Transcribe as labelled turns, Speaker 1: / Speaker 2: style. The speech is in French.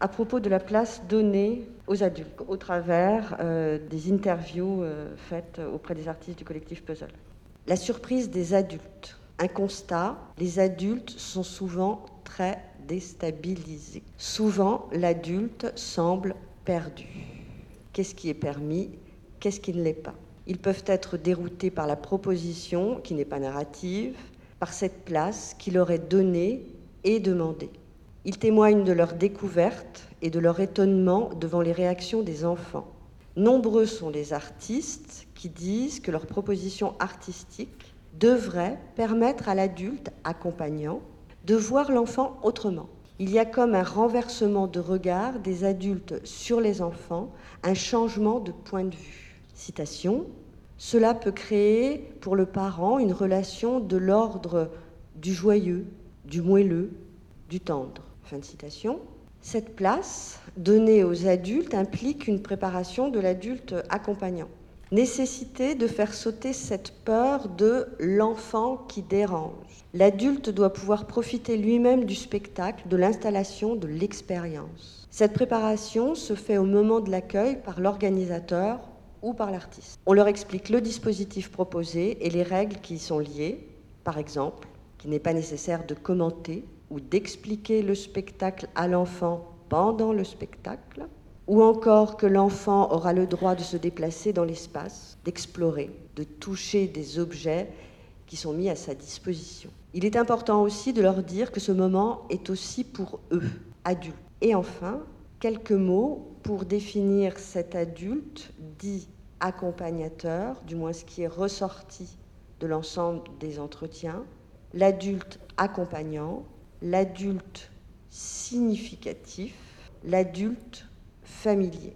Speaker 1: à propos de la place donnée aux adultes au travers euh, des interviews euh, faites auprès des artistes du collectif Puzzle. La surprise des adultes. Un constat, les adultes sont souvent très déstabilisés. Souvent, l'adulte semble perdu. Qu'est-ce qui est permis Qu'est-ce qui ne l'est pas? Ils peuvent être déroutés par la proposition, qui n'est pas narrative, par cette place qui leur est donnée et demandée. Ils témoignent de leur découverte et de leur étonnement devant les réactions des enfants. Nombreux sont les artistes qui disent que leur proposition artistique devrait permettre à l'adulte accompagnant de voir l'enfant autrement. Il y a comme un renversement de regard des adultes sur les enfants, un changement de point de vue. Citation Cela peut créer pour le parent une relation de l'ordre du joyeux, du moelleux, du tendre. Fin de citation. Cette place donnée aux adultes implique une préparation de l'adulte accompagnant. Nécessité de faire sauter cette peur de l'enfant qui dérange. L'adulte doit pouvoir profiter lui-même du spectacle, de l'installation, de l'expérience. Cette préparation se fait au moment de l'accueil par l'organisateur ou par l'artiste. On leur explique le dispositif proposé et les règles qui y sont liées, par exemple, qu'il n'est pas nécessaire de commenter ou d'expliquer le spectacle à l'enfant pendant le spectacle, ou encore que l'enfant aura le droit de se déplacer dans l'espace, d'explorer, de toucher des objets qui sont mis à sa disposition. Il est important aussi de leur dire que ce moment est aussi pour eux, adultes. Et enfin, quelques mots pour définir cet adulte dit accompagnateur, du moins ce qui est ressorti de l'ensemble des entretiens, l'adulte accompagnant, l'adulte significatif, l'adulte familier.